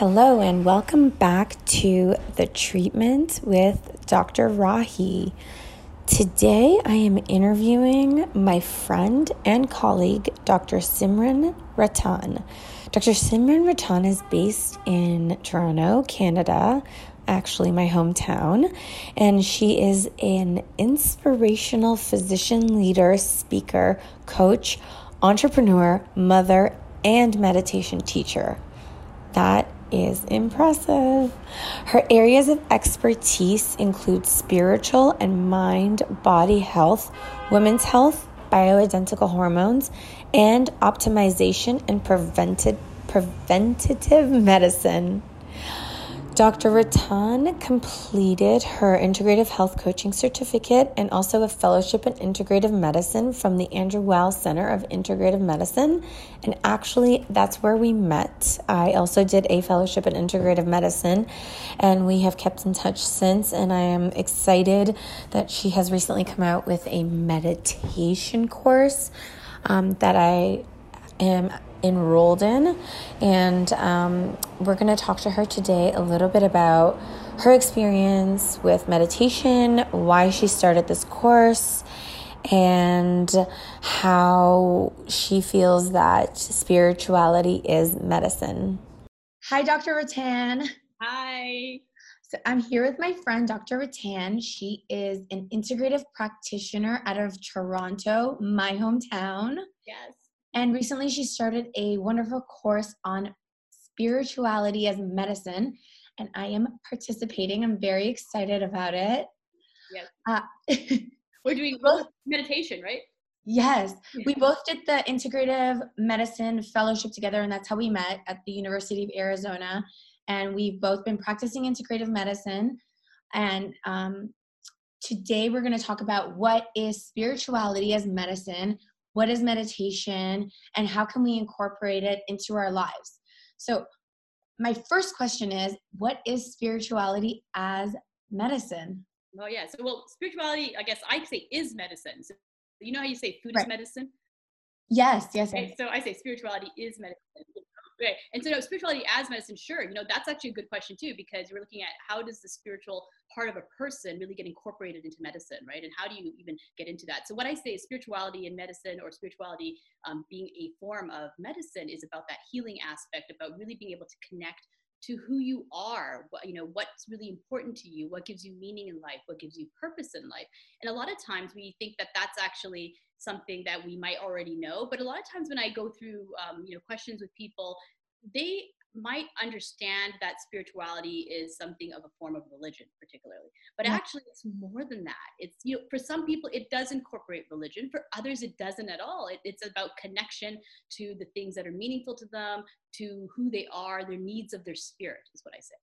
Hello, and welcome back to the treatment with Dr. Rahi. Today, I am interviewing my friend and colleague, Dr. Simran Ratan. Dr. Simran Ratan is based in Toronto, Canada, actually, my hometown, and she is an inspirational physician leader, speaker, coach, entrepreneur, mother, and meditation teacher. That is impressive. Her areas of expertise include spiritual and mind body health, women's health, bioidentical hormones, and optimization and prevented, preventative medicine. Dr. Ratan completed her integrative health coaching certificate and also a fellowship in integrative medicine from the Andrew Weil Center of Integrative Medicine. And actually, that's where we met. I also did a fellowship in integrative medicine, and we have kept in touch since. And I am excited that she has recently come out with a meditation course um, that I am enrolled in. And um, we're going to talk to her today a little bit about her experience with meditation, why she started this course, and how she feels that spirituality is medicine. Hi, Dr. Ratan. Hi. So I'm here with my friend, Dr. Ratan. She is an integrative practitioner out of Toronto, my hometown. Yes. And recently she started a wonderful course on spirituality as medicine. And I am participating. I'm very excited about it. Yes. Uh, We're doing both meditation, right? Yes. We both did the integrative medicine fellowship together, and that's how we met at the University of Arizona. And we've both been practicing integrative medicine. And um, today we're going to talk about what is spirituality as medicine, what is meditation and how can we incorporate it into our lives? So my first question is what is spirituality as medicine? Oh yeah so well spirituality i guess i say is medicine. So you know how you say food right. is medicine? Yes yes, yes. so i say spirituality is medicine Right. And so no, spirituality as medicine, sure, you know, that's actually a good question too, because you're looking at how does the spiritual part of a person really get incorporated into medicine, right? And how do you even get into that? So what I say is spirituality in medicine or spirituality um, being a form of medicine is about that healing aspect, about really being able to connect to who you are what you know what's really important to you what gives you meaning in life what gives you purpose in life and a lot of times we think that that's actually something that we might already know. But a lot of times when I go through, um, you know, questions with people, they might understand that spirituality is something of a form of religion particularly but yeah. actually it's more than that it's you know for some people it does incorporate religion for others it doesn't at all it, it's about connection to the things that are meaningful to them to who they are their needs of their spirit is what i say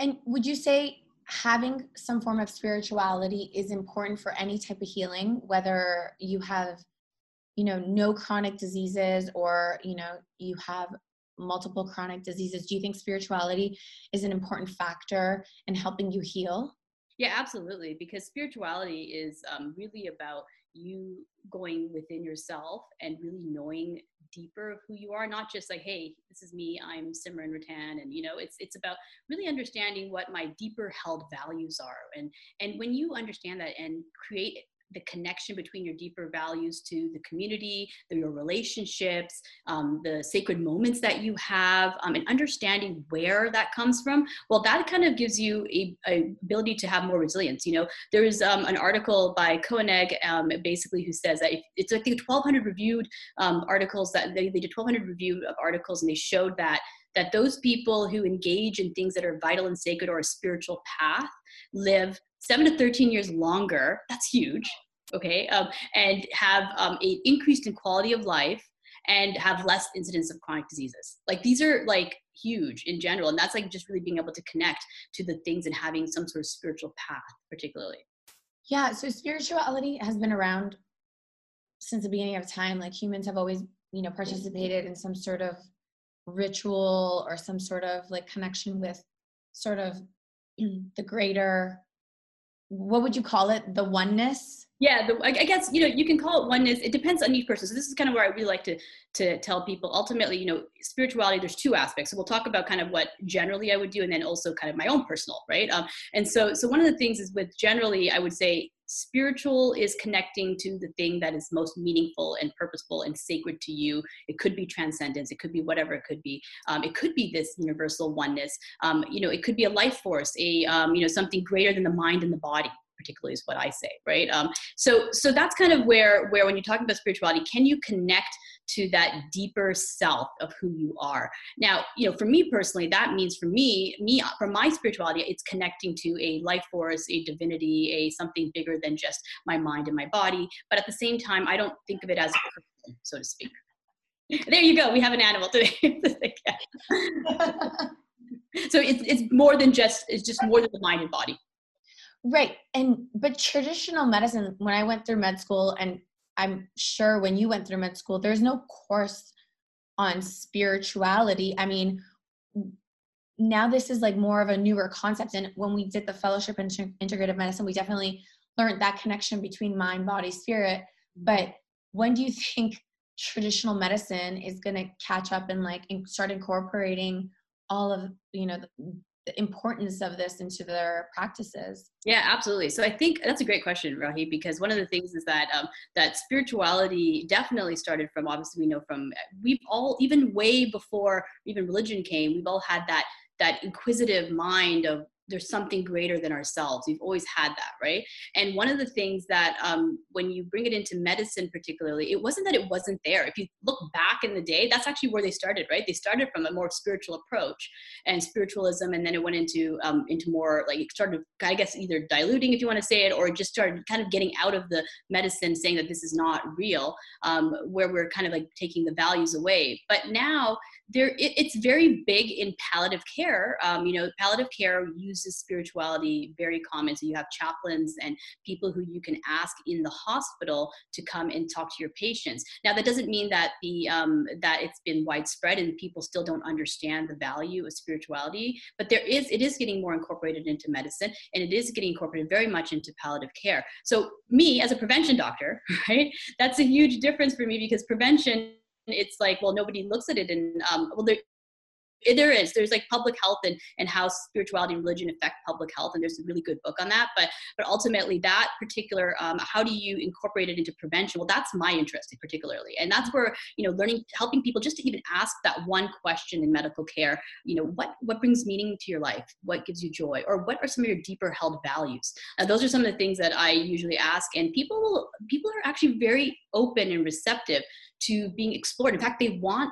and would you say having some form of spirituality is important for any type of healing whether you have you know no chronic diseases or you know you have multiple chronic diseases. Do you think spirituality is an important factor in helping you heal? Yeah absolutely because spirituality is um, really about you going within yourself and really knowing deeper of who you are not just like hey this is me i'm simran ratan and you know it's it's about really understanding what my deeper held values are. And and when you understand that and create the connection between your deeper values to the community, the, your relationships, um, the sacred moments that you have, um, and understanding where that comes from. Well, that kind of gives you a, a ability to have more resilience. You know, there is um, an article by Koenig, um, basically, who says that if, it's I think 1,200 reviewed um, articles that they, they did 1,200 review of articles, and they showed that that those people who engage in things that are vital and sacred or a spiritual path live seven to 13 years longer. That's huge. Okay. Um, and have um, a increased in quality of life and have less incidence of chronic diseases. Like these are like huge in general. And that's like just really being able to connect to the things and having some sort of spiritual path, particularly. Yeah. So spirituality has been around since the beginning of time. Like humans have always, you know, participated in some sort of ritual or some sort of like connection with sort of the greater what would you call it? The oneness? Yeah the, I, guess you know you can call it oneness. It depends on each person. So this is kind of where i really like to to tell people ultimately you know spirituality there's two aspects. So we'll talk about kind of what generally i would do and then also kind of my own personal right? Um, and so so one of the things is with generally i would say spiritual is connecting to the thing that is most meaningful and purposeful and sacred to you. It could be transcendence it could be whatever it could be. Um, it could be this universal oneness. Um, you know it could be a life force a um, you know something greater than the mind and the body particularly is what I say, right? Um, so so that's kind of where where when you're talking about spirituality, can you connect to that deeper self of who you are? Now, you know, for me personally, that means for me, me for my spirituality, it's connecting to a life force, a divinity, a something bigger than just my mind and my body. But at the same time, I don't think of it as a person, so to speak. There you go. We have an animal today. so it's it's more than just it's just more than the mind and body Right. And but traditional medicine, when I went through med school, and I'm sure when you went through med school, there's no course on spirituality. I mean, now this is like more of a newer concept. And when we did the fellowship in integrative medicine, we definitely learned that connection between mind, body, spirit. But when do you think traditional medicine is going to catch up and like start incorporating all of you know the importance of this into their practices? Yeah absolutely. So i think that's a great question rahi because one of the things is that um, that spirituality definitely started from obviously we know from we've all even way before even religion came we've all had that that inquisitive mind of there's something greater than ourselves. We've always had that, right? And one of the things that um, when you bring it into medicine, particularly, it wasn't that it wasn't there. If you look back in the day, that's actually where they started, right? They started from a more spiritual approach and spiritualism, and then it went into um, into more like it started, I guess, either diluting, if you want to say it, or just started kind of getting out of the medicine, saying that this is not real, um, where we're kind of like taking the values away. But now there, it, it's very big in palliative care. Um, you know, palliative care uses spirituality very common. So you have chaplains and people who you can ask in the hospital to come and talk to your patients. Now that doesn't mean that the um, that it's been widespread and people still don't understand the value of spirituality, but there is it is getting more incorporated into medicine and it is getting incorporated very much into palliative care. So me as a prevention doctor, right? That's a huge difference for me because prevention it's like well nobody looks at it and um, well there, there is. There's like public health and, and how spirituality and religion affect public health and there's a really good book on that but but ultimately that particular um, how do you incorporate it into prevention? Well that's my interest particularly and that's where you know learning helping people just to even ask that one question in medical care you know what what brings meaning to your life? What gives you joy? Or what are some of your deeper held values? Uh, those are some of the things that i usually ask and people will people are actually very open and receptive to being explored. In fact they want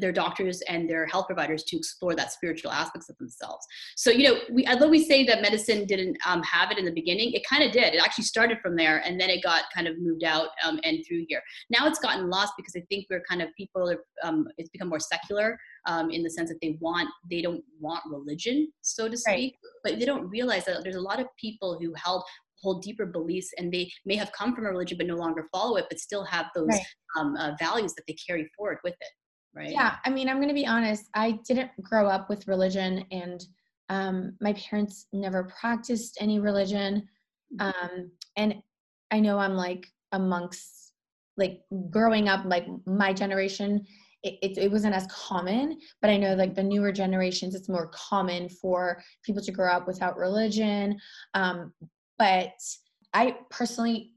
their doctors and their health providers to explore that spiritual aspects of themselves. So, you know, we, although we say that medicine didn't um, have it in the beginning, it kind of did. It actually started from there and then it got kind of moved out um, and through here. Now it's gotten lost because I think we're kind of people, are, um, it's become more secular um, in the sense that they want, they don't want religion, so to speak, right. but they don't realize that there's a lot of people who held hold deeper beliefs and they may have come from a religion but no longer follow it but still have those right. um, uh, values that they carry forward with it right? Yeah, I mean, I'm going to be honest. I didn't grow up with religion, and um, my parents never practiced any religion. Mm-hmm. Um, and I know I'm like amongst like growing up, like my generation, it, it, it, wasn't as common, but I know like the newer generations, it's more common for people to grow up without religion. Um, but I personally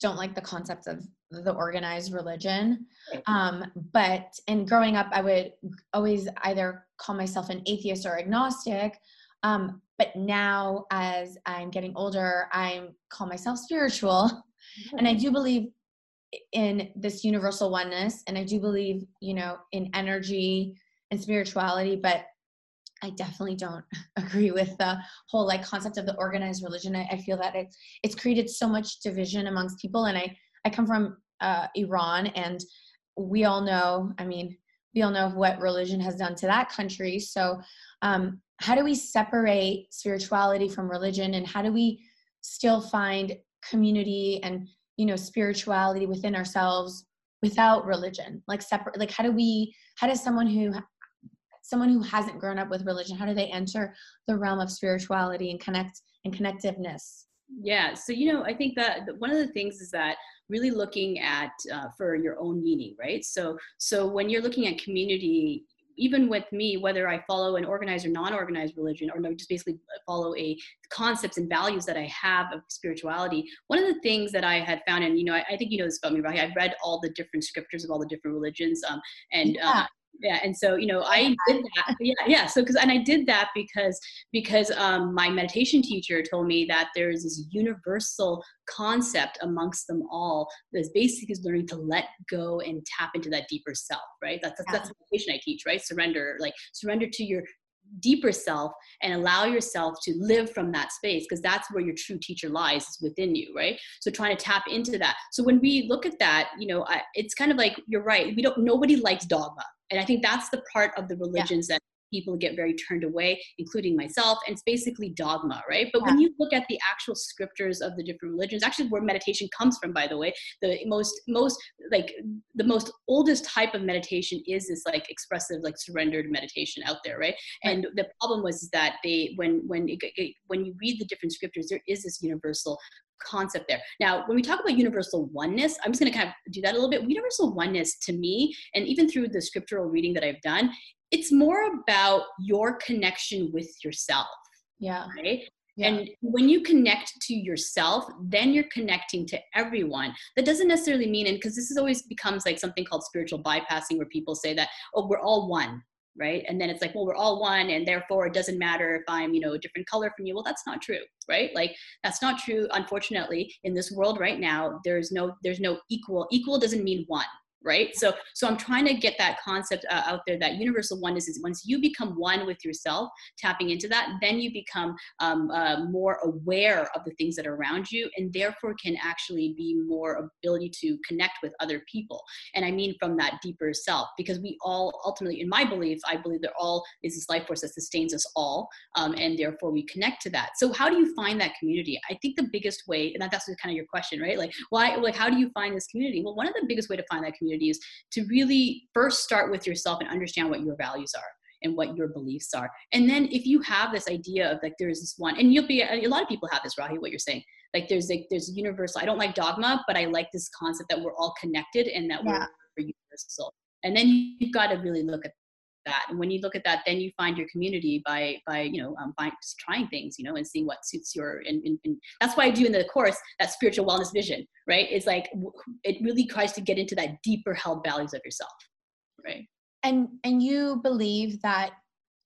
don't like the concept of the organized religion. Um, but in growing up, I would always either call myself an atheist or agnostic. Um, but now, as I'm getting older, I call myself spiritual. And I do believe in this universal oneness. And I do believe, you know, in energy and spirituality. But I definitely don't agree with the whole like concept of the organized religion. I, I feel that it's it's created so much division amongst people, and I I come from uh, Iran, and we all know, I mean, we all know what religion has done to that country. So, um, how do we separate spirituality from religion, and how do we still find community and you know spirituality within ourselves without religion? Like separate, like how do we? How does someone who someone who hasn't grown up with religion how do they enter the realm of spirituality and connect and connectiveness Yeah. So, you know, I think that one of the things is that really looking at uh, for your own meaning, right? So, so when you're looking at community, even with me, whether I follow an organized or non-organized religion, or no, just basically follow a concepts and values that I have of spirituality. One of the things that I had found, and you know, I, I think you know this about me, right? I've read all the different scriptures of all the different religions, um, and uh, yeah. Uh, yeah and so you know i did that yeah yeah so because and i did that because because um, my meditation teacher told me that there's this universal concept amongst them all that's basically is learning to let go and tap into that deeper self right? That's that's, yeah. that's the meditation i teach right? Surrender like surrender to your deeper self and allow yourself to live from that space because that's where your true teacher lies is within you right? So trying to tap into that. So when we look at that you know I, it's kind of like you're right we don't nobody likes dogma. And i think that's the part of the religions yeah. that people get very turned away, including myself. And it's basically dogma, right? But yeah. when you look at the actual scriptures of the different religions, actually where meditation comes from, by the way, the most most like the most oldest type of meditation is this like expressive, like surrendered meditation out there, right? right. And the problem was that they when when it, it, when you read the different scriptures, there is this universal concept there. Now, when we talk about universal oneness, I'm just going to kind of do that a little bit. Universal oneness to me, and even through the scriptural reading that I've done, it's more about your connection with yourself. Yeah. Right. Yeah. And when you connect to yourself, then you're connecting to everyone. That doesn't necessarily mean, and because this is always becomes like something called spiritual bypassing, where people say that, oh, we're all one, right? And then it's like, well, we're all one, and therefore it doesn't matter if I'm, you know, a different color from you. Well, that's not true, right? Like that's not true. Unfortunately, in this world right now, there's no, there's no equal. Equal doesn't mean one, right? So so i'm trying to get that concept uh, out there that universal oneness is once you become one with yourself tapping into that then you become um, uh, more aware of the things that are around you and therefore can actually be more ability to connect with other people. And i mean from that deeper self because we all ultimately in my belief i believe that all is this life force that sustains us all um, and therefore we connect to that. So how do you find that community? I think the biggest way and that's kind of your question right? Like why like how do you find this community? Well one of the biggest way to find that community communities to really first start with yourself and understand what your values are and what your beliefs are. And then if you have this idea of like there's this one, and you'll be a lot of people have this, Rahi, what you're saying. Like there's like there's universal. I don't like dogma, but I like this concept that we're all connected and that yeah. we're universal. And then you've got to really look at that. And when you look at that then you find your community by by you know um, by just trying things you know and seeing what suits your and, and, and that's why i do in the course that spiritual wellness vision right? It's like it really tries to get into that deeper held values of yourself right? And and you believe that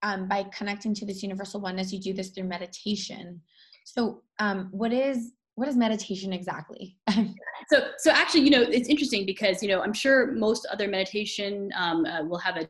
um, by connecting to this universal oneness you do this through meditation. So um, what is what is meditation exactly? So so actually you know it's interesting because you know i'm sure most other meditation um, uh, will have a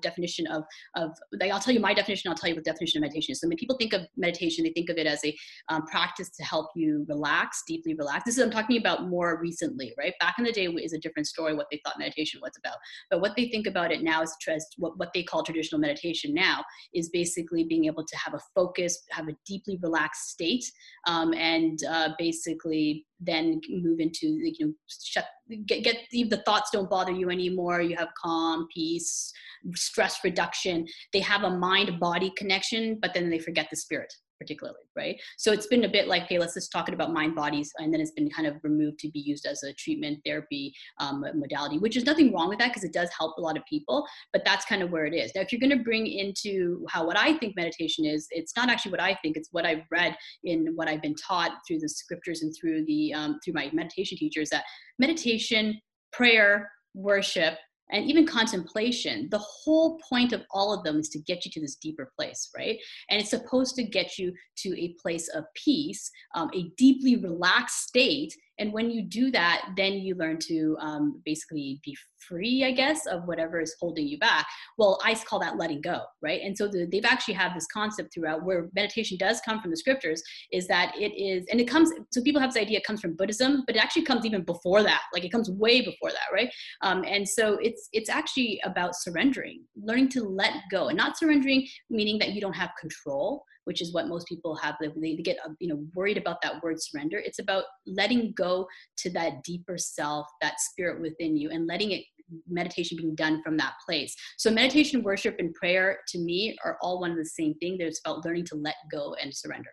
definition of of like I'll tell you my definition. I'll tell you what definition of meditation is. So when people think of meditation, they think of it as a um, practice to help you relax, deeply relax. This is I'm talking about more recently, right? Back in the day is a different story what they thought meditation was about. But what they think about it now is what what they call traditional meditation now is basically being able to have a focus, have a deeply relaxed state, um, and uh, basically then move into you know shut get, get the, the thoughts don't bother you anymore you have calm peace stress reduction they have a mind body connection but then they forget the spirit particularly, right? So it's been a bit like, hey, let's just talk about mind bodies, and then it's been kind of removed to be used as a treatment therapy um, modality, which is nothing wrong with that because it does help a lot of people, but that's kind of where it is. Now, if you're going to bring into how what I think meditation is, it's not actually what I think; it's what I've read in what I've been taught through the scriptures and through the um, through my meditation teachers that meditation, prayer, worship and even contemplation, the whole point of all of them is to get you to this deeper place, right? And it's supposed to get you to a place of peace, um, a deeply relaxed state and when you do that then you learn to um, basically be free i guess of whatever is holding you back well i call that letting go right and so the, they've actually had this concept throughout where meditation does come from the scriptures is that it is and it comes so people have this idea it comes from buddhism but it actually comes even before that like it comes way before that right um, and so it's it's actually about surrendering learning to let go and not surrendering meaning that you don't have control which is what most people have. They, get uh, you know worried about that word surrender. It's about letting go to that deeper self, that spirit within you, and letting it meditation being done from that place. So meditation, worship, and prayer to me are all one of the same thing. There's about learning to let go and surrender.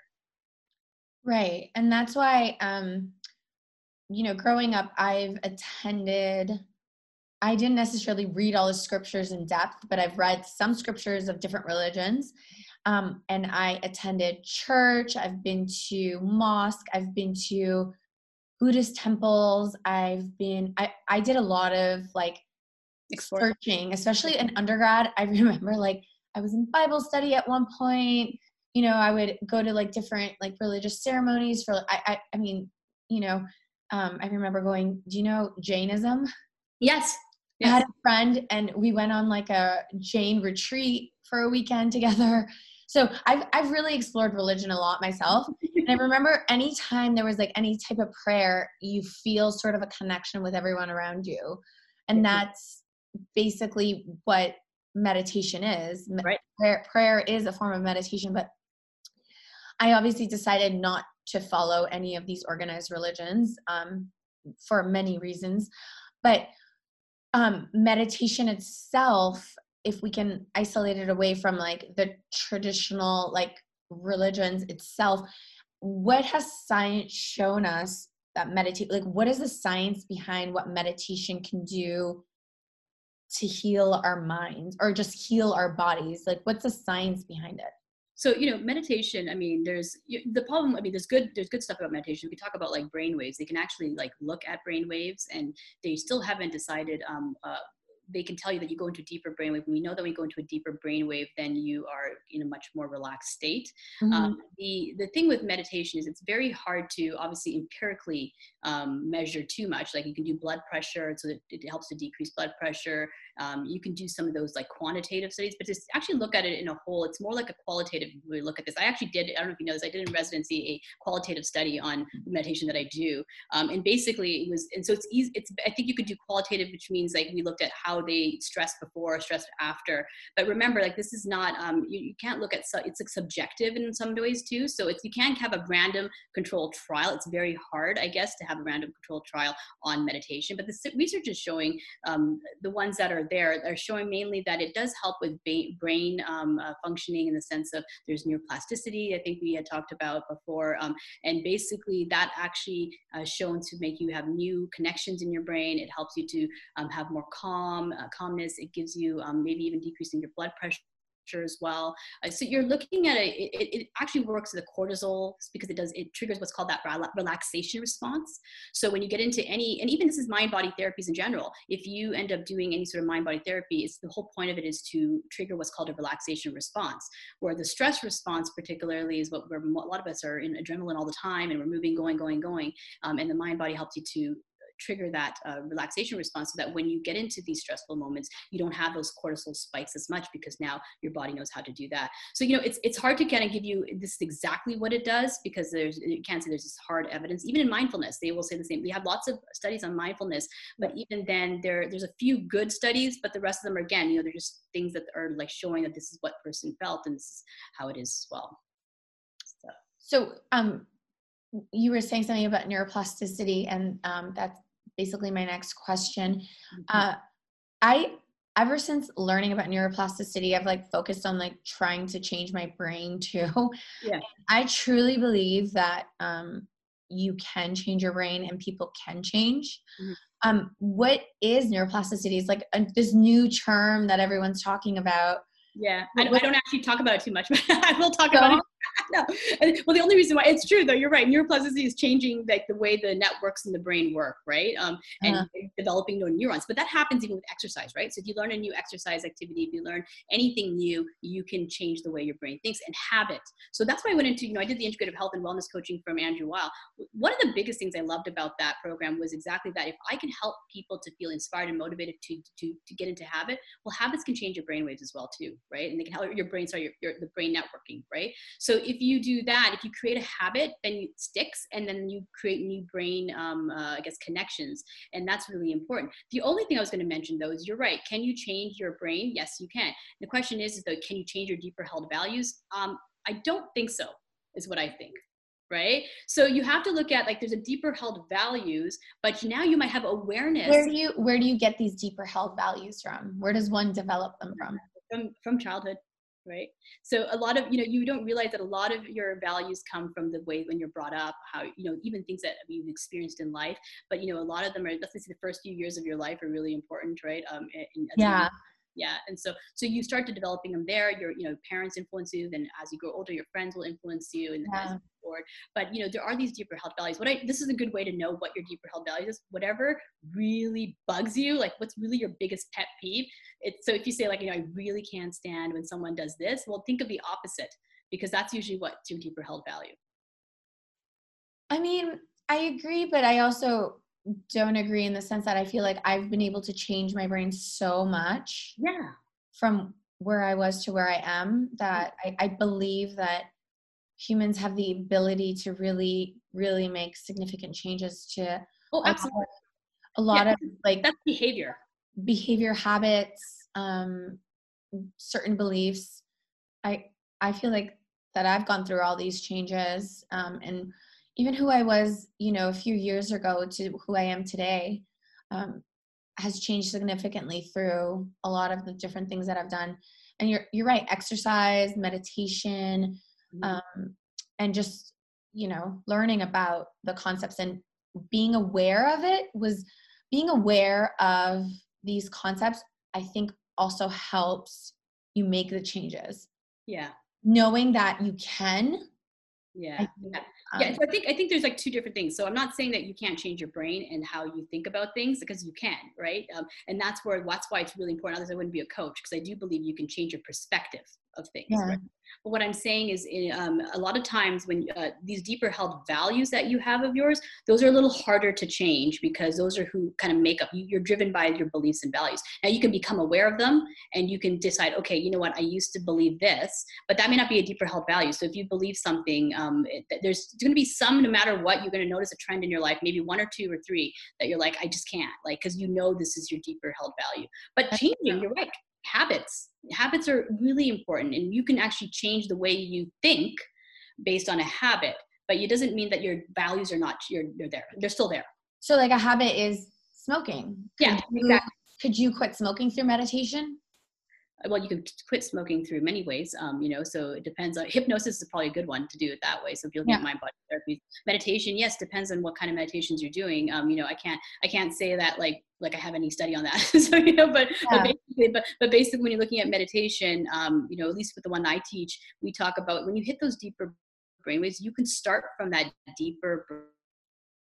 Right. And that's why um you know, growing up I've attended I didn't necessarily read all the scriptures in depth, but I've read some scriptures of different religions. Um, and I attended church, I've been to mosque, I've been to Buddhist temples, I've been I, I did a lot of like Explore. searching, especially in undergrad. I remember like I was in Bible study at one point. You know, I would go to like different like religious ceremonies for I I, I mean, you know, um, I remember going, do you know Jainism? Yes. yes. I had a friend and we went on like a Jain retreat for a weekend together. So I've I've really explored religion a lot myself. and I remember anytime there was like any type of prayer, you feel sort of a connection with everyone around you. And that's basically what meditation is. Right. Prayer, prayer is a form of meditation, but I obviously decided not to follow any of these organized religions um, for many reasons. But um, meditation itself, if we can isolate it away from like the traditional like religions itself, what has science shown us that meditate like what is the science behind what meditation can do to heal our minds or just heal our bodies? Like what's the science behind it? So you know meditation i mean there's the problem i mean there's good there's good stuff about meditation. We talk about like brain waves. They can actually like look at brain waves and they still haven't decided um, uh, they can tell you that you go into a deeper brainwave. And we know that when you go into a deeper brainwave, then you are in a much more relaxed state. Mm-hmm. Um, the the thing with meditation is it's very hard to obviously empirically um, measure too much. Like you can do blood pressure, so that it helps to decrease blood pressure. Um, you can do some of those like quantitative studies, but to actually look at it in a whole, it's more like a qualitative way look at this. I actually did, I don't know if you know this, I did in residency a qualitative study on meditation that I do. Um, and basically it was, and so it's easy, it's, I think you could do qualitative, which means like we looked at how they stress before, stressed after. But remember, like this is not, um, you, you can't look at, it's like subjective in some ways too. So it's, you can't have a random controlled trial. It's very hard, I guess, to have a random controlled trial on meditation. But the research is showing um, the ones that are there are showing mainly that it does help with brain um, uh, functioning in the sense of there's neuroplasticity, I think we had talked about before. Um, and basically, that actually uh, shown to make you have new connections in your brain. It helps you to um, have more calm, uh, calmness. It gives you um, maybe even decreasing your blood pressure as well. Uh, so you're looking at it, it, it actually works the cortisol because it does, it triggers what's called that relaxation response. So when you get into any, and even this is mind body therapies in general, if you end up doing any sort of mind body therapy, it's the whole point of it is to trigger what's called a relaxation response, where the stress response particularly is what we're, a lot of us are in adrenaline all the time and we're moving, going, going, going. Um, and the mind body helps you to trigger that uh, relaxation response so that when you get into these stressful moments, you don't have those cortisol spikes as much because now your body knows how to do that. So, you know, it's, it's hard to kind of give you this is exactly what it does because there's, you can't say there's this hard evidence. Even in mindfulness, they will say the same. We have lots of studies on mindfulness, but even then there, there's a few good studies, but the rest of them are, again, you know, they're just things that are like showing that this is what person felt and this is how it is as well. So, so um, you were saying something about neuroplasticity and um, that's basically my next question. Mm-hmm. Uh, I ever since learning about neuroplasticity, I've like focused on like trying to change my brain too. Yeah. I truly believe that um, you can change your brain and people can change. Mm-hmm. Um, what is neuroplasticity? It's like a, this new term that everyone's talking about. Yeah, I, I, don't actually talk about it too much, but I will talk so, about it no. Well, the only reason why it's true though, you're right. Neuroplasticity is changing like the way the networks in the brain work, right? Um, and uh-huh. developing new neurons. But that happens even with exercise, right? So if you learn a new exercise activity, if you learn anything new, you can change the way your brain thinks and habit. So that's why I went into, you know, I did the integrative health and wellness coaching from Andrew Weil. One of the biggest things I loved about that program was exactly that. If I can help people to feel inspired and motivated to to to get into habit, well, habits can change your brain waves as well too, right? And they can help your brain, sorry, your, your the brain networking, right? So if you do that, if you create a habit, then it sticks, and then you create new brain, um, uh, I guess, connections, and that's really important. The only thing I was going to mention though is you're right. Can you change your brain? Yes, you can. The question is, is though, can you change your deeper held values? Um, I don't think so. Is what I think right so you have to look at like there's a deeper held values but now you might have awareness where do you where do you get these deeper held values from where does one develop them from from from childhood right? So a lot of you know you don't realize that a lot of your values come from the way when you're brought up how you know even things that you've experienced in life. But you know a lot of them are let's say the first few years of your life are really important right? Um yeah yeah and so so you start to developing them there your you know parents influence you then as you grow older your friends will influence you and yeah. forward but you know there are these deeper held values. What i this is a good way to know what your deeper held values is. Whatever really bugs you like what's really your biggest pet peeve it's so if you say like you know i really can't stand when someone does this well think of the opposite because that's usually what's your deeper held value. I mean i agree but i also don't agree in the sense that I feel like I've been able to change my brain so much. Yeah. From where I was to where I am that I, I believe that humans have the ability to really, really make significant changes to oh, absolutely. a lot yeah. of like that's behavior. Behavior habits, um, certain beliefs. I I feel like that I've gone through all these changes um, and even who I was, you know, a few years ago to who I am today um, has changed significantly through a lot of the different things that I've done. And you're you're right, exercise, meditation, mm-hmm. um, and just you know learning about the concepts and being aware of it was being aware of these concepts. I think also helps you make the changes. Yeah. Knowing that you can. Yeah. yeah yeah um, so i think i think there's like two different things. So i'm not saying that you can't change your brain and how you think about things because you can right? Um, and that's where that's why it's really important. Otherwise i wouldn't be a coach because i do believe you can change your perspective of things yeah. right? But what I'm saying is, in, um, a lot of times when uh, these deeper held values that you have of yours, those are a little harder to change because those are who kind of make up. You, you're driven by your beliefs and values. Now you can become aware of them, and you can decide, okay, you know what, I used to believe this, but that may not be a deeper held value. So if you believe something, um, it, there's going to be some, no matter what, you're going to notice a trend in your life, maybe one or two or three that you're like, I just can't, like, because you know this is your deeper held value. But changing, you're right habits. Habits are really important, and you can actually change the way you think based on a habit. But it doesn't mean that your values are not you're, they're there. They're still there. So, like a habit is smoking. Yeah, could you, exactly. Could you quit smoking through meditation? well you can quit smoking through many ways um, you know so it depends on hypnosis is probably a good one to do it that way so if you're looking yeah. at mind body therapy. Meditation yes depends on what kind of meditations you're doing. Um, you know i can't i can't say that like like i have any study on that. So you know but yeah. but, basically, but but basically when you're looking at meditation um, you know at least with the one i teach we talk about when you hit those deeper brainwaves you can start from that deeper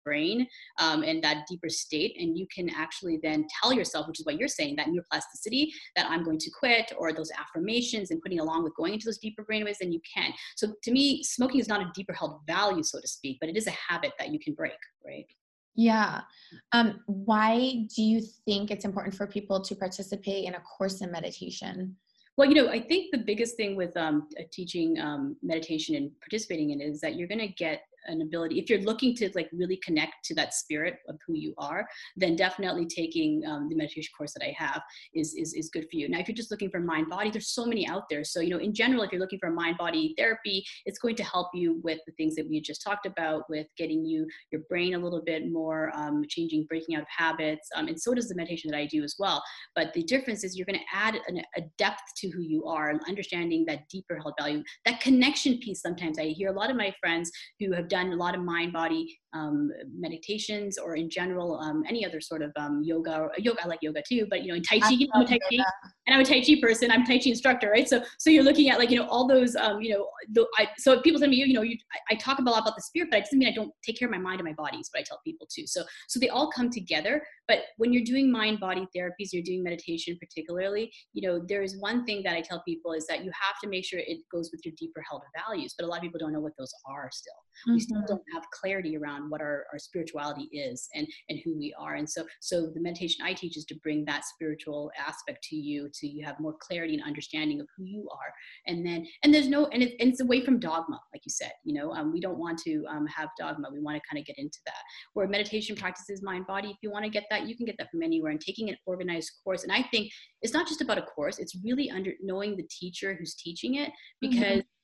brain um, and that deeper state. And you can actually then tell yourself, which is what you're saying, that neuroplasticity, that I'm going to quit, or those affirmations and putting along with going into those deeper brain brainwaves, then you can. So to me, smoking is not a deeper held value, so to speak, but it is a habit that you can break, right? Yeah. Um, why do you think it's important for people to participate in a course in meditation? Well, you know, I think the biggest thing with um, teaching um, meditation and participating in it is that you're going to get an ability if you're looking to like really connect to that spirit of who you are then definitely taking um, the meditation course that i have is, is is good for you. Now if you're just looking for mind body there's so many out there. So you know in general if you're looking for mind body therapy it's going to help you with the things that we just talked about with getting you your brain a little bit more um, changing breaking out of habits um, and so does the meditation that i do as well. But the difference is you're going to add an, a depth to who you are and understanding that deeper held value. That connection piece sometimes i hear a lot of my friends who have done a lot of mind body um, meditations or in general um, any other sort of um, yoga yoga i like yoga too but you know in tai chi i'm a tai chi and i'm a tai chi person i'm a tai chi instructor right? So so you're looking at like you know all those um, you know the, I, so people tell me you know you, I, I, talk a lot about the spirit but it doesn't mean i don't take care of my mind and my body is what i tell people too. So so they all come together but when you're doing mind body therapies you're doing meditation particularly you know there is one thing that i tell people is that you have to make sure it goes with your deeper held values but a lot of people don't know what those are still. Mm-hmm. we still don't have clarity around what our, our spirituality is and and who we are. And so so the meditation i teach is to bring that spiritual aspect to you to you have more clarity and understanding of who you are. And then and there's no and, it, and it's away from dogma like you said you know um, we don't want to um, have dogma. We want to kind of get into that. Where meditation practices mind body if you want to get that you can get that from anywhere. And taking an organized course and i think it's not just about a course it's really under knowing the teacher who's teaching it mm-hmm. because mm-hmm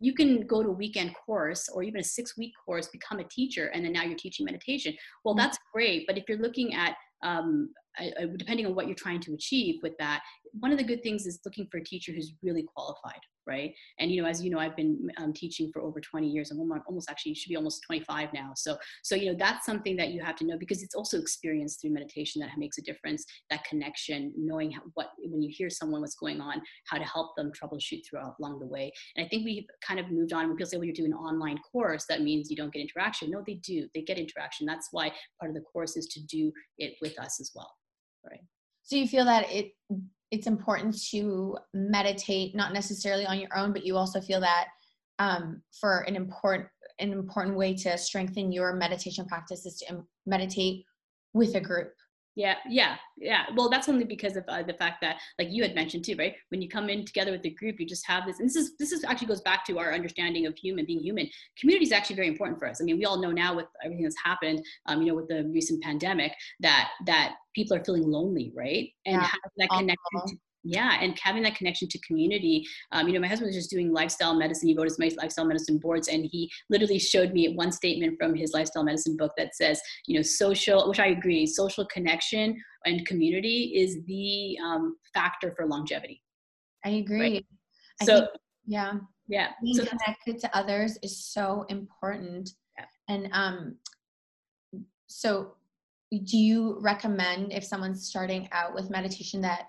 you can go to a weekend course or even a six week course, become a teacher, and then now you're teaching meditation. Well, mm-hmm. that's great. But if you're looking at um, I, I, depending on what you're trying to achieve with that, one of the good things is looking for a teacher who's really qualified, right? And you know, as you know, I've been um, teaching for over 20 years. I'm almost actually should be almost 25 now. So, so you know, that's something that you have to know because it's also experience through meditation that makes a difference. That connection, knowing what when you hear someone what's going on, how to help them troubleshoot throughout along the way. And I think we've kind of moved on. When people say, "Well, you're doing an online course," that means you don't get interaction. No, they do. They get interaction. That's why part of the course is to do it with us as well, right? So you feel that it it's important to meditate not necessarily on your own but you also feel that um, for an important an important way to strengthen your meditation practice is to meditate with a group yeah, yeah, yeah. Well, that's only because of uh, the fact that, like you had mentioned too, right? When you come in together with the group, you just have this. And this is this is actually goes back to our understanding of human being human. Community is actually very important for us. I mean, we all know now with everything that's happened, um, you know, with the recent pandemic, that that people are feeling lonely, right? And yeah. that connection to yeah and having that connection to community um, you know my husband was just doing lifestyle medicine he wrote his lifestyle medicine boards and he literally showed me one statement from his lifestyle medicine book that says you know social which i agree social connection and community is the um, factor for longevity i agree right? I so think, yeah yeah being so connected to others is so important yeah. and um so do you recommend if someone's starting out with meditation that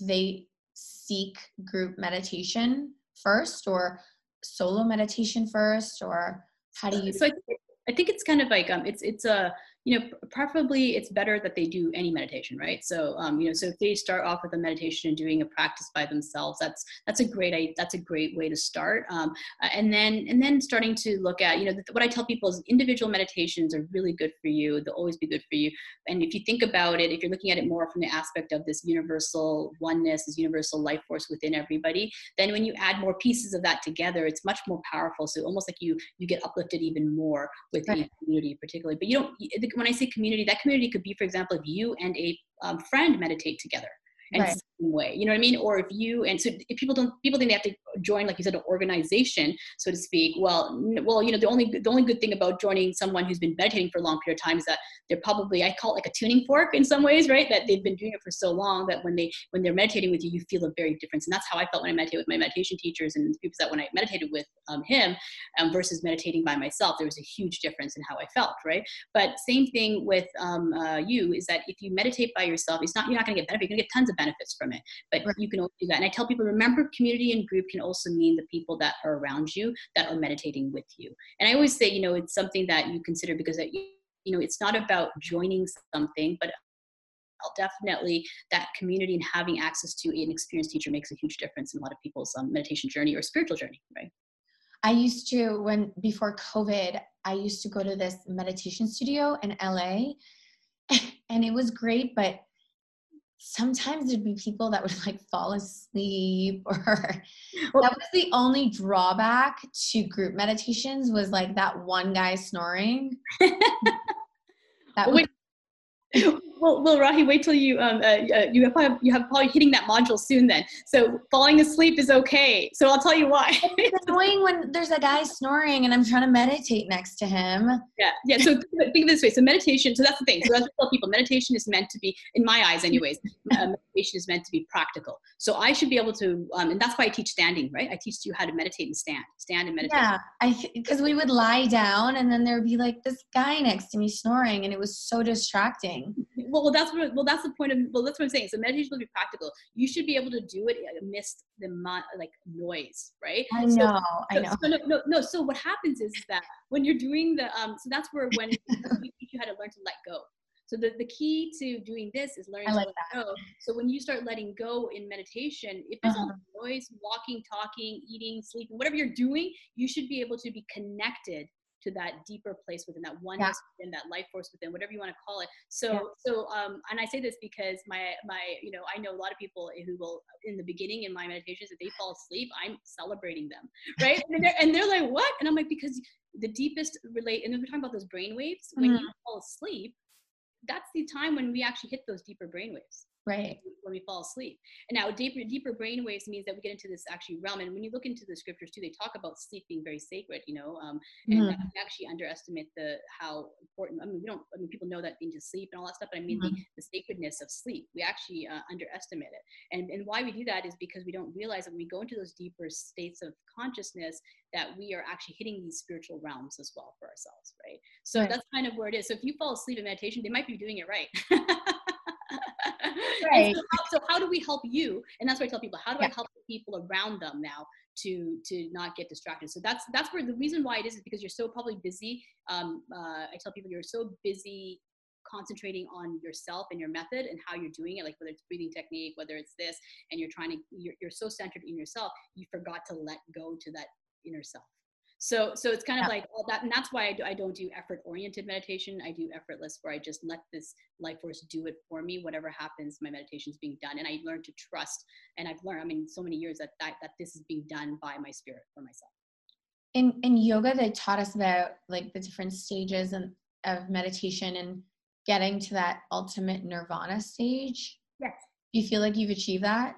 they seek group meditation first or solo meditation first or how do you so I think, I think it's kind of like um it's it's a you know, preferably it's better that they do any meditation, right? So, um, you know, so if they start off with a meditation and doing a practice by themselves, that's that's a great that's a great way to start. Um, and then and then starting to look at, you know, what I tell people is individual meditations are really good for you. They'll always be good for you. And if you think about it, if you're looking at it more from the aspect of this universal oneness, this universal life force within everybody, then when you add more pieces of that together, it's much more powerful. So almost like you you get uplifted even more with right. the community, particularly. But you don't when I say community, that community could be, for example, if you and a um, friend meditate together and right. same way you know what i mean? Or if you and so if people don't people think they have to join like you said an organization so to speak well well you know the only the only good thing about joining someone who's been meditating for a long period of time is that they're probably i call it like a tuning fork in some ways right? That they've been doing it for so long that when they when they're meditating with you you feel a very difference. And that's how i felt when i meditated with my meditation teachers and people that when i meditated with um, him um, versus meditating by myself there was a huge difference in how i felt right? But same thing with um, uh, you is that if you meditate by yourself it's not you're not going to get benefit you're going to get tons of benefits from it. But right. you can do that. And i tell people remember community and group can also mean the people that are around you that are meditating with you. And i always say you know it's something that you consider because that you, you know it's not about joining something but definitely that community and having access to an experienced teacher makes a huge difference in a lot of people's um, meditation journey or spiritual journey right? I used to when before covid i used to go to this meditation studio in la and it was great but sometimes there'd be people that would like fall asleep or well, that was the only drawback to group meditations was like that one guy snoring. That was, well, well, Rahi, wait till you um, uh, uh, you have probably, you have probably hitting that module soon. Then, so falling asleep is okay. So I'll tell you why. it's annoying when there's a guy snoring and I'm trying to meditate next to him. Yeah, yeah. So think of this way. So meditation. So that's the thing. So that's what I tell people. Meditation is meant to be, in my eyes, anyways. Uh, meditation is meant to be practical. So I should be able to, um, and that's why I teach standing. Right? I teach you how to meditate and stand, stand and meditate. Yeah, I because we would lie down and then there would be like this guy next to me snoring, and it was so distracting well, well, that's what well that's the point of well that's what I'm saying. So meditation will be practical. You should be able to do it amidst the like noise, right? I know, so, I know. So, no, no, no. So what happens is that when you're doing the um, so that's where when we teach you how to learn to let go. So the, the key to doing this is learning like to let that. go. So when you start letting go in meditation, if there's uh-huh. all noise, walking, talking, eating, sleeping, whatever you're doing, you should be able to be connected to that deeper place within that oneness yeah. within that life force within whatever you want to call it so yeah. so um and i say this because my my you know i know a lot of people who will in the beginning in my meditations if they fall asleep i'm celebrating them right and, they're, and they're like what and i'm like because the deepest relate and then we're talking about those brain waves when mm-hmm. you fall asleep that's the time when we actually hit those deeper brain waves right. when we fall asleep. And now deeper deeper brain waves means that we get into this actually realm and when you look into the scriptures too they talk about sleep being very sacred you know um, and mm-hmm. we actually underestimate the how important i mean we don't i mean people know that into sleep and all that stuff but i mean mm-hmm. the, the, sacredness of sleep. We actually uh, underestimate it. And and why we do that is because we don't realize that when we go into those deeper states of consciousness that we are actually hitting these spiritual realms as well for ourselves right? So right. that's kind of where it is. So if you fall asleep in meditation they might be doing it right right. So how, so, how, do we help you? And that's why I tell people, how do yeah. I help the people around them now to to not get distracted? So that's that's where the reason why it is is because you're so probably busy. Um, uh, I tell people you're so busy concentrating on yourself and your method and how you're doing it like whether it's breathing technique whether it's this and you're trying to you're, you're so centered in yourself you forgot to let go to that inner self so so it's kind of yeah. like all that and that's why I, do, I don't do effort oriented meditation. I do effortless where i just let this life force do it for me whatever happens my meditation is being done. And i learn to trust and i've learned i mean so many years that that, that this is being done by my spirit for myself. In in yoga they taught us about like the different stages and of meditation and getting to that ultimate nirvana stage yes. do you feel like you've achieved that?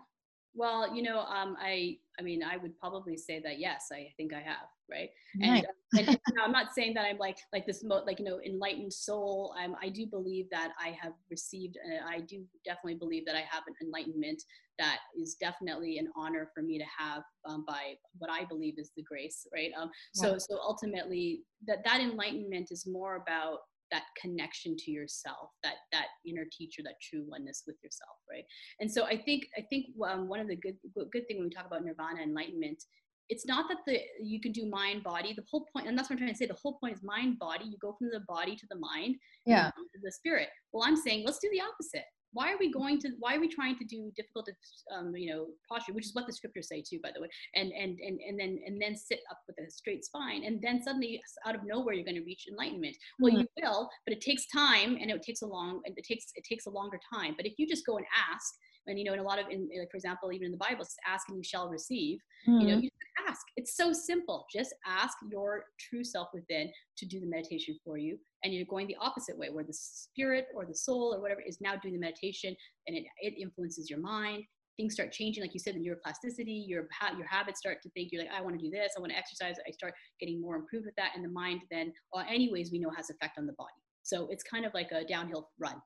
Well you know um, i i mean i would probably say that yes i think i have right? Nice. and, and you know, i'm not saying that i'm like like this mo- like you know enlightened soul. I'm, i do believe that i have received uh, i do definitely believe that i have an enlightenment that is definitely an honor for me to have um, by what i believe is the grace right? Um, so so ultimately that that enlightenment is more about that connection to yourself that that inner teacher that true oneness with yourself right? And so i think i think um, one of the good good thing when we talk about nirvana enlightenment it's not that the you can do mind body the whole point and that's what i'm trying to say the whole point is mind body you go from the body to the mind yeah. to the spirit. Well i'm saying let's do the opposite why are we going to why are we trying to do difficult um, you know posture which is what the scriptures say too by the way and and and and then and then sit up with a straight spine and then suddenly out of nowhere you're going to reach enlightenment. Well mm-hmm. you will but it takes time and it takes a long and it takes it takes a longer time. But if you just go and ask and you know in a lot of in like for example even in the bible it's ask and you shall receive mm-hmm. you know you ask. It's so simple. Just ask your true self within to do the meditation for you and you're going the opposite way where the spirit or the soul or whatever is now doing the meditation and it, it influences your mind things start changing like you said the neuroplasticity your your habits start to think you're like i want to do this i want to exercise i start getting more improved with that and the mind then well, anyways we know has effect on the body so it's kind of like a downhill run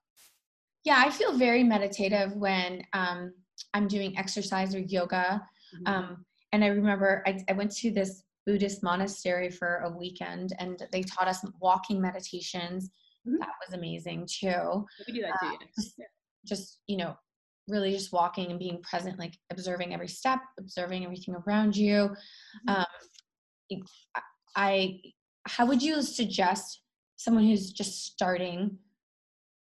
yeah, I feel very meditative when um, I'm doing exercise or yoga. Mm-hmm. Um, and I remember I, I, went to this Buddhist monastery for a weekend and they taught us walking meditations. Mm-hmm. That was amazing too. We do that too. Uh, just, just, you know, really just walking and being present, like observing every step, observing everything around you. Mm-hmm. Um, I, how would you suggest someone who's just starting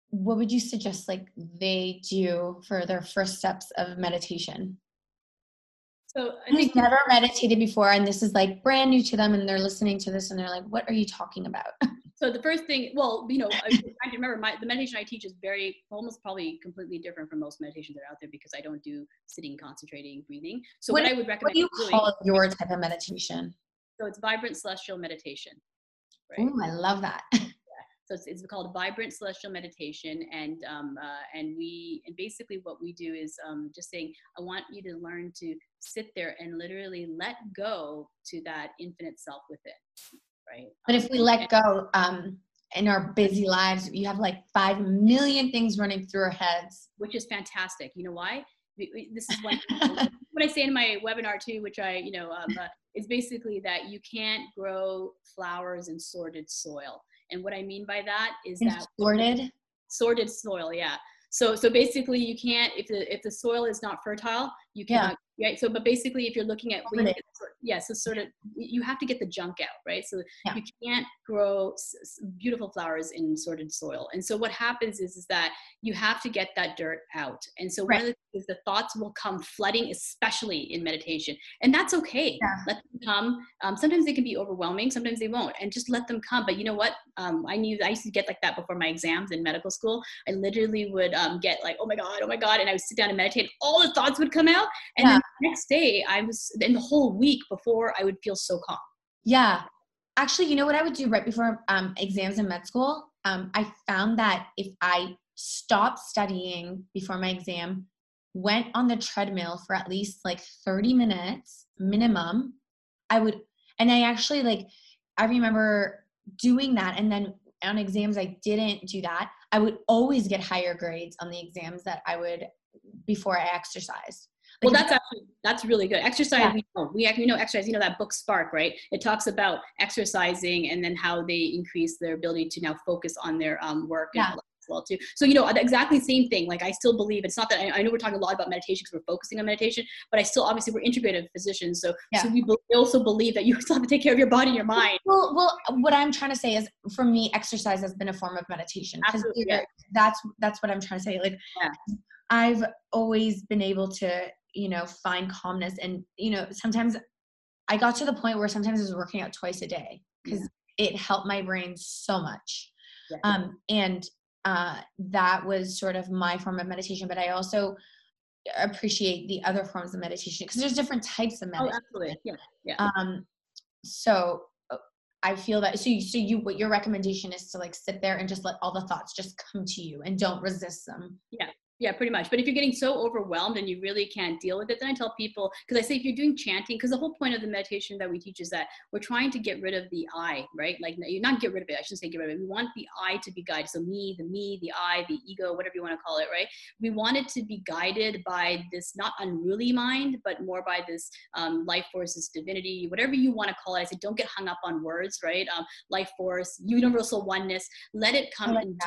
what would you suggest like they do for their first steps of meditation? So they've never meditated before and this is like brand new to them and they're listening to this and they're like, what are you talking about? So the first thing, well, you know, I, I remember my, the meditation I teach is very, almost probably completely different from most meditations that are out there because I don't do sitting, concentrating, breathing. So what, what I would recommend. What do you call your type of meditation? So it's vibrant celestial meditation. Right? Oh, I love that. So it's, it's called Vibrant Celestial Meditation, and um, uh, and we and basically what we do is um, just saying, I want you to learn to sit there and literally let go to that infinite self within, right? But if we let go, um, in our busy lives, you have like five million things running through our heads, which is fantastic. You know why? This is what what I say in my webinar too, which I you know um, uh, is basically that you can't grow flowers in sordid soil and what I mean by that is that sorted sorted soil, yeah. So so basically you can't if the if the soil is not fertile, you cannot. Right. So but basically if you're looking at yeah, so sort of you have to get the junk out, right? So yeah. you can't grow beautiful flowers in sorted soil. And so what happens is is that you have to get that dirt out. And so right. one of the things is the thoughts will come flooding, especially in meditation, and that's okay. Yeah. Let them come. Um, sometimes they can be overwhelming, sometimes they won't, and just let them come. But you know what? Um, I knew I used to get like that before my exams in medical school. I literally would um, get like, oh my god, oh my god, and I would sit down and meditate. All the thoughts would come out, and yeah. then the next day I was in the whole week before I would feel so calm. Yeah. Actually, you know what I would do right before um, exams in med school? Um, I found that if I stopped studying before my exam, went on the treadmill for at least like 30 minutes minimum. I would, and I actually like, I remember doing that. And then on exams, I didn't do that. I would always get higher grades on the exams that I would before I exercised. Well, that's actually that's really good. Exercise, yeah. we know we we know exercise. You know that book Spark, right? It talks about exercising and then how they increase their ability to now focus on their um, work yeah. and well too. So you know, the exactly same thing. Like I still believe it's not that I, I know we're talking a lot about meditation because we're focusing on meditation, but I still obviously we're integrative physicians. So yeah. so we be- also believe that you still have to take care of your body and your mind. Well, well, what I'm trying to say is, for me, exercise has been a form of meditation. Absolutely, yeah. That's that's what I'm trying to say. Like, yeah. I've always been able to, you know, find calmness, and you know, sometimes I got to the point where sometimes I was working out twice a day because yeah. it helped my brain so much. Yeah. Um, and uh, that was sort of my form of meditation. But I also appreciate the other forms of meditation because there's different types of oh, meditation. Oh, absolutely. Yeah. Yeah. Um, so I feel that so you, so you what your recommendation is to like sit there and just let all the thoughts just come to you and don't resist them. Yeah. Yeah, pretty much. But if you're getting so overwhelmed and you really can't deal with it, then I tell people because I say if you're doing chanting, because the whole point of the meditation that we teach is that we're trying to get rid of the I, right? Like you not get rid of it. I shouldn't say get rid of it. We want the I to be guided. So me, the me, the I, the ego, whatever you want to call it, right? We want it to be guided by this not unruly mind, but more by this um, life force, this divinity, whatever you want to call it. I said don't get hung up on words, right? Um, life force, universal oneness. Let it come like and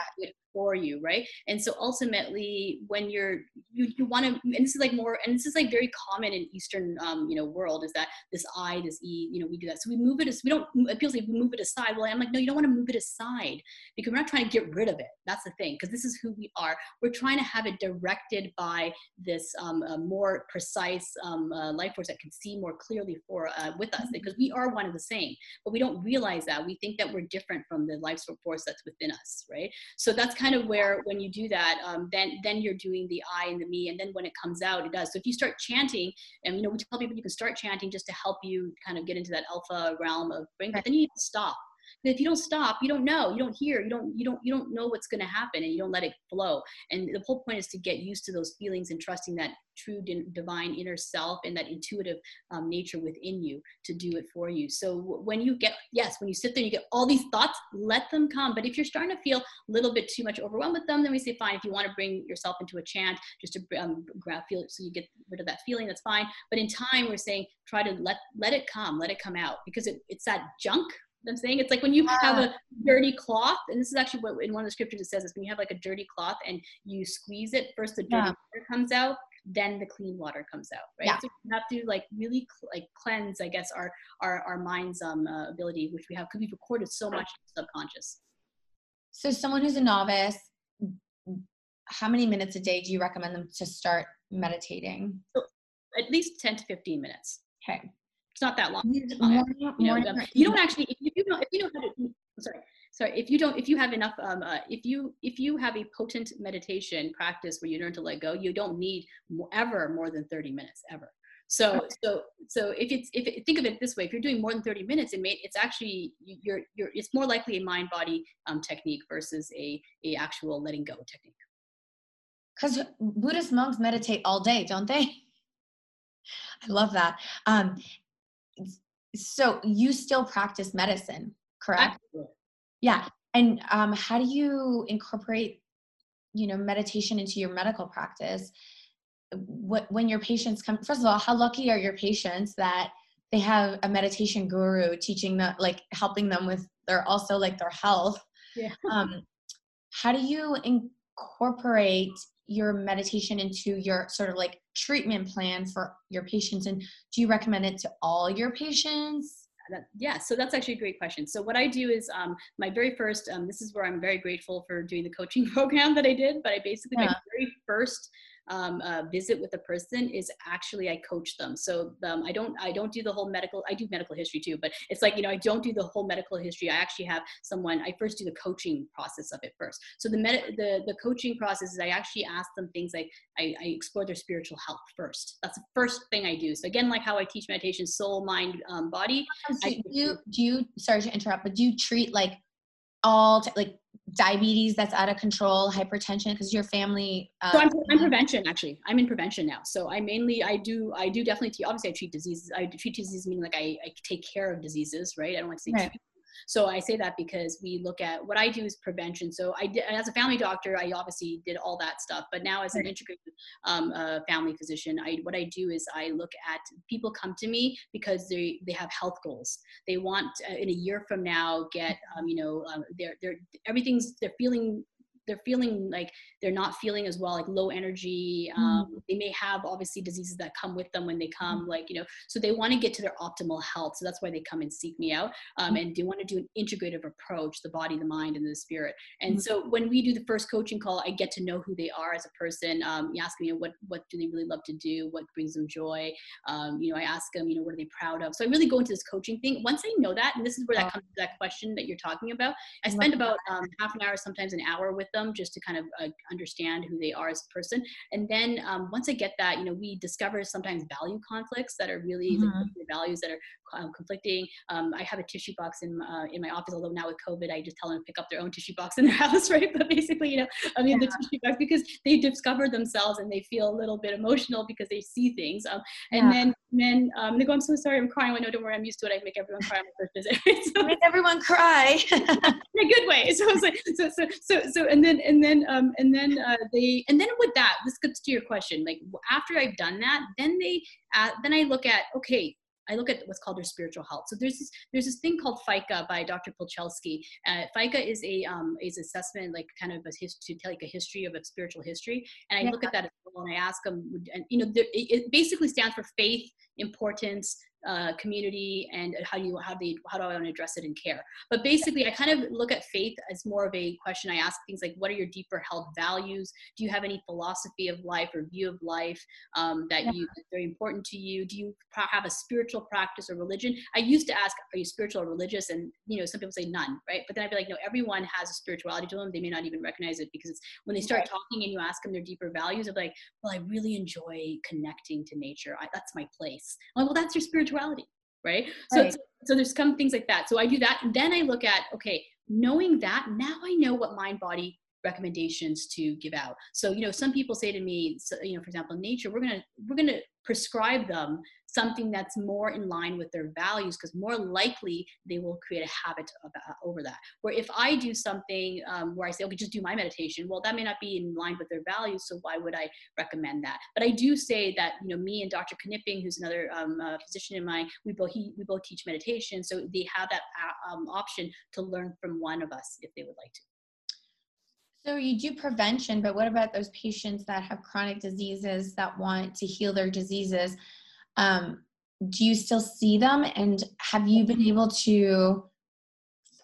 for you right? And so ultimately when you're you, you want to and this is like more and this is like very common in eastern um, you know world is that this i this e you know we do that. So we move it as we don't it feels like we move it aside. Well i'm like no you don't want to move it aside because we're not trying to get rid of it. That's the thing because this is who we are. We're trying to have it directed by this um, more precise um, uh, life force that can see more clearly for uh, with us because we are one of the same but we don't realize that. We think that we're different from the life force that's within us right? So that's kind of where when you do that, um, then then you're doing the I and the me, and then when it comes out, it does. So if you start chanting, and you know we tell people you can start chanting just to help you kind of get into that alpha realm of brain, but then you need to stop if you don't stop, you don't know, you don't hear, you don't, you don't, you don't know what's going to happen, and you don't let it flow. And the whole point is to get used to those feelings and trusting that true divine inner self and that intuitive um, nature within you to do it for you. So when you get, yes, when you sit there and you get all these thoughts, let them come. But if you're starting to feel a little bit too much overwhelmed with them, then we say, fine. If you want to bring yourself into a chant, just to um, grab feel so you get rid of that feeling, that's fine. But in time, we're saying try to let let it come, let it come out because it, it's that junk I'm saying it's like when you have a dirty cloth, and this is actually what in one of the scriptures it says is when you have like a dirty cloth and you squeeze it, first the dirty yeah. water comes out, then the clean water comes out, right? Yeah. So we have to like really cl- like cleanse, I guess, our our our mind's um uh, ability, which we have because we've recorded so much subconscious. So someone who's a novice, how many minutes a day do you recommend them to start meditating? So at least 10 to 15 minutes. Okay. It's not that long. you, know, um, you don't actually if you know if you know how to sorry. Sorry if you don't if you have enough um, uh, if you if you have a potent meditation practice where you learn to let go you don't need more, ever more than 30 minutes ever. So so so if it's if it, think of it this way if you're doing more than 30 minutes it may it's actually you're you're it's more likely a mind body um, technique versus a a actual letting go technique. Because buddhist monks meditate all day don't they? I love that. Um, so you still practice medicine, correct? Absolutely. Yeah. And um, how do you incorporate, you know, meditation into your medical practice? What when your patients come? First of all, how lucky are your patients that they have a meditation guru teaching them, like helping them with their also like their health? Yeah. Um, how do you incorporate your meditation into your sort of like treatment plan for your patients and do you recommend it to all your patients that, yeah, so that's actually a great question. So what I do is um, my very first, um, this is where I'm very grateful for doing the coaching program that I did, but I basically, yeah. my very first um, uh, visit with a person is actually I coach them. So um, I don't I don't do the whole medical. I do medical history too, but it's like you know I don't do the whole medical history. I actually have someone. I first do the coaching process of it first. So the med- the the coaching process is I actually ask them things like I, I explore their spiritual health first. That's the first thing I do. So again, like how I teach meditation, soul, mind, um, body. So do you do you sorry to interrupt, but do you treat like all t- like diabetes that's out of control, hypertension, because your family. Uh, so I'm, I'm prevention actually. I'm in prevention now. So I mainly I do I do definitely obviously I treat diseases. I treat diseases meaning like I, I take care of diseases, right? I don't want to say right. So I say that because we look at what I do is prevention. So I did, as a family doctor, I obviously did all that stuff. But now as an integrated um, uh, family physician, I what I do is I look at people come to me because they they have health goals. They want uh, in a year from now get um, you know um, they're they're everything's they're feeling they're feeling like they're not feeling as well like low energy um, mm. they may have obviously diseases that come with them when they come like you know so they want to get to their optimal health so that's why they come and seek me out um, mm. and they want to do an integrative approach the body the mind and the spirit and mm. so when we do the first coaching call i get to know who they are as a person um, you ask me you know, what what do they really love to do what brings them joy um, you know i ask them you know what are they proud of so i really go into this coaching thing once i know that and this is where that oh. comes to that question that you're talking about i spend about um, half an hour sometimes an hour with them just to kind of uh, understand who they are as a person. And then um, once I get that, you know, we discover sometimes value conflicts that are really mm-hmm. the values that are um, conflicting. Um, I have a tissue box in uh, in my office, although now with COVID, I just tell them to pick up their own tissue box in their house, right? But basically, you know, I mean, yeah. the tissue box because they discover themselves and they feel a little bit emotional because they see things. Um, and yeah. then then um, they go, I'm so sorry, I'm crying. I know, don't worry, I'm used to it. I make everyone cry on my first visit. so, make everyone cry in a good way. So, so, so, so, so, so and then, and then, um, and then uh, they, and then with that, this gets to your question. Like after I've done that, then they, uh, then I look at, okay, I look at what's called their spiritual health. So there's this there's this thing called FICA by Dr. Puchalski. Uh, FICA is a um, is assessment like kind of a history to tell like a history of a spiritual history, and I yeah. look at that as well, and I ask them, and you know, it, it basically stands for faith, importance, uh, community and how do you how do you, how do I want to address it in care? But basically, I kind of look at faith as more of a question. I ask things like, what are your deeper held values? Do you have any philosophy of life or view of life um, that yeah. you that's very important to you? Do you have a spiritual practice or religion? I used to ask, are you spiritual or religious? And you know, some people say none, right? But then I'd be like, no, everyone has a spirituality to them. They may not even recognize it because it's when they start right. talking and you ask them their deeper values, of like, well, I really enjoy connecting to nature. I, that's my place. I'm like, well, that's your spirituality right? So right. so there's some things like that. So i do that and then i look at okay knowing that now i know what mind body recommendations to give out. So you know some people say to me so, you know for example nature we're to we're to prescribe them something that's more in line with their values because more likely they will create a habit about, over that. Where if i do something um, where i say okay just do my meditation well that may not be in line with their values so why would i recommend that? But i do say that you know me and dr knipping who's another um, uh, physician in mine we both he, we both teach meditation so they have that uh, um, option to learn from one of us if they would like to so you do prevention, but what about those patients that have chronic diseases that want to heal their diseases? Um, do you still see them? And have you been able to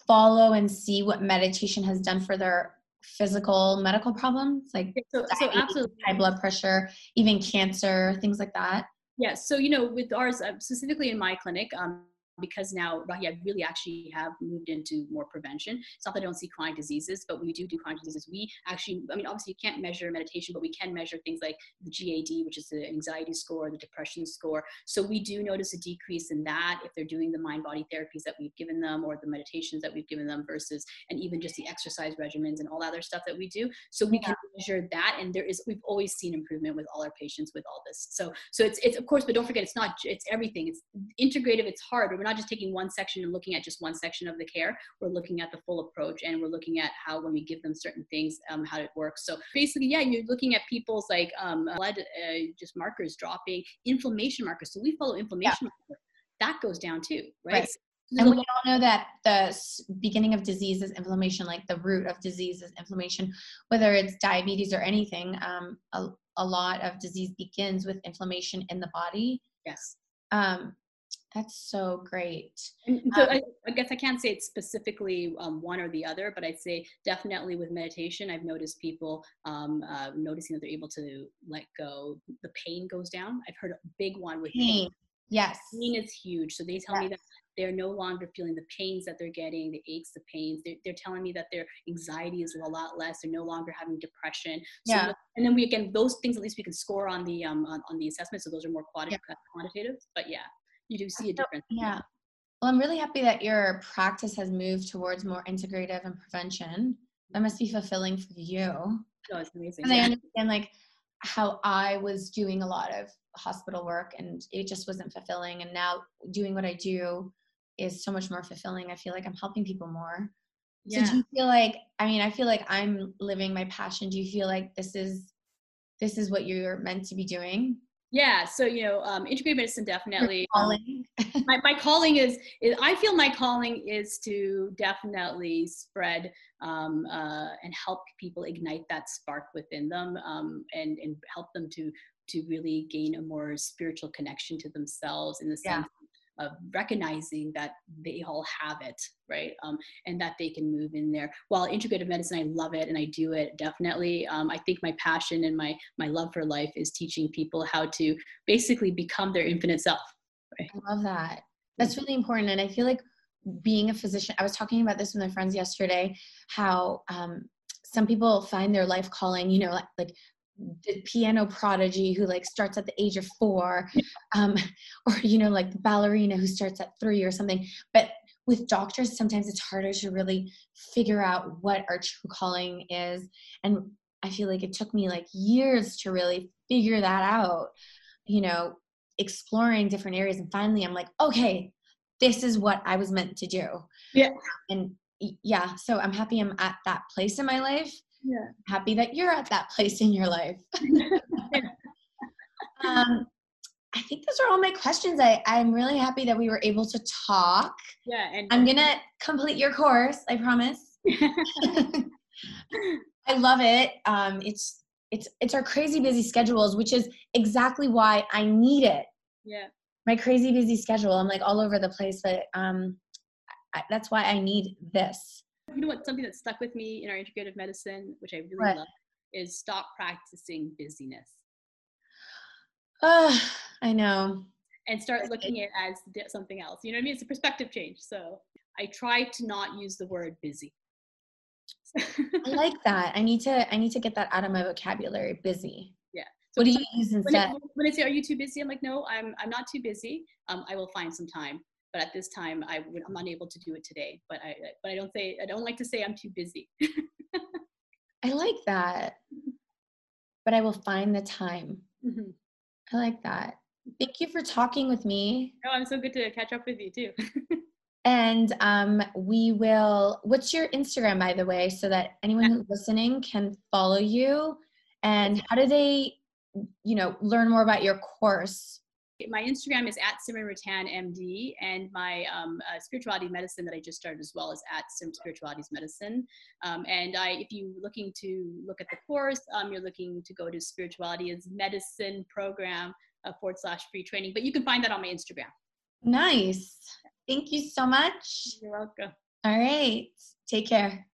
follow and see what meditation has done for their physical medical problems like so, so absolutely. high blood pressure, even cancer, things like that? Yes. So, you know, with ours, uh, specifically in my clinic, um, because now Rahi, really actually have moved into more prevention. It's not that I don't see chronic diseases, but we do do chronic diseases. We actually, I mean, obviously you can't measure meditation, but we can measure things like the GAD, which is the anxiety score, the depression score. So we do notice a decrease in that if they're doing the mind body therapies that we've given them or the meditations that we've given them versus, and even just the exercise regimens and all that other stuff that we do. So we yeah. can measure that. And there is, we've always seen improvement with all our patients with all this. So, so it's, it's of course, but don't forget, it's not, it's everything. It's integrative. It's hard, but not just taking one section and looking at just one section of the care. We're looking at the full approach and we're looking at how when we give them certain things, um, how it works. So basically, yeah, you're looking at people's like um, blood, uh, just markers dropping, inflammation markers. So we follow inflammation yeah. marker. That goes down too, right? right. And we all know that the beginning of disease is inflammation, like the root of disease is inflammation, whether it's diabetes or anything. Um, a, a lot of disease begins with inflammation in the body. Yes. Um, that's so great. so um, I, I, guess I can't say it's specifically um, one or the other, but I'd say definitely with meditation, I've noticed people um, uh, noticing that they're able to let go. The pain goes down. I've heard a big one with pain. pain. Yes. Pain is huge. So they tell yes. me that they're no longer feeling the pains that they're getting, the aches, the pains. They're, they're telling me that their anxiety is a lot less. They're no longer having depression. So yeah. And then we, again, those things, at least we can score on the, um, on, on the assessment. So those are more quantitative, yeah. quantitative, but yeah you do see a difference. Yeah. Well, I'm really happy that your practice has moved towards more integrative and prevention. that must be fulfilling for you. No, it's amazing. Because yeah. I understand like how I was doing a lot of hospital work and it just wasn't fulfilling. And now doing what I do is so much more fulfilling. I feel like I'm helping people more. Yeah. So do you feel like I mean, I feel like I'm living my passion. Do you feel like this is this is what you're meant to be doing? Yeah, so you know, um, integrated medicine definitely. Um, my, my calling is, is, I feel my calling is to definitely spread um, uh, and help people ignite that spark within them, um, and and help them to to really gain a more spiritual connection to themselves in the sense yeah of recognizing that they all have it, right? Um, and that they can move in there. While integrative medicine, I love it and I do it definitely. Um, I think my passion and my my love for life is teaching people how to basically become their infinite self. Right? I love that. That's really important, and I feel like being a physician. I was talking about this with my friends yesterday. How um, some people find their life calling, you know, like, like the piano prodigy who like starts at the age of four um, or you know like the ballerina who starts at three or something. But with doctors sometimes it's harder to really figure out what our true calling is. And i feel like it took me like years to really figure that out you know exploring different areas. And finally i'm like okay this is what i was meant to do. Yeah. And yeah so i'm happy i'm at that place in my life yeah. happy that you're at that place in your life. um, I think those are all my questions. I, I'm really happy that we were able to talk. Yeah. And I'm going to complete your course, I promise. I love it. Um, it's, it's, it's our crazy busy schedules, which is exactly why I need it. Yeah. My crazy busy schedule. I'm like all over the place, but um, I, that's why I need this you know what something that stuck with me in our integrative medicine which i really love is stop practicing busyness. Uh, i know. And start looking at it as something else. You know what i mean? It's a perspective change. So i try to not use the word busy. I like that. I need to i need to get that out of my vocabulary busy. Yeah. So what do you use instead when, it, when I say are you too busy? I'm like no i'm i'm not too busy. Um, i will find some time but at this time I would, I'm unable to do it today. But I, but I don't say, I don't like to say I'm too busy. I like that. But I will find the time. Mm-hmm. I like that. Thank you for talking with me. Oh, I'm so good to catch up with you too. and um, we will, what's your Instagram, by the way, so that anyone who's listening can follow you? And how do they, you know, learn more about your course? My Instagram is at Simran Rattan MD, and my um, uh, spirituality medicine that I just started as well is at Sim Spiritualities Medicine. Um, and I, if you're looking to look at the course, um, you're looking to go to Spirituality is Medicine program uh, forward slash free training. But you can find that on my Instagram. Nice. Thank you so much. You're welcome. All right. Take care.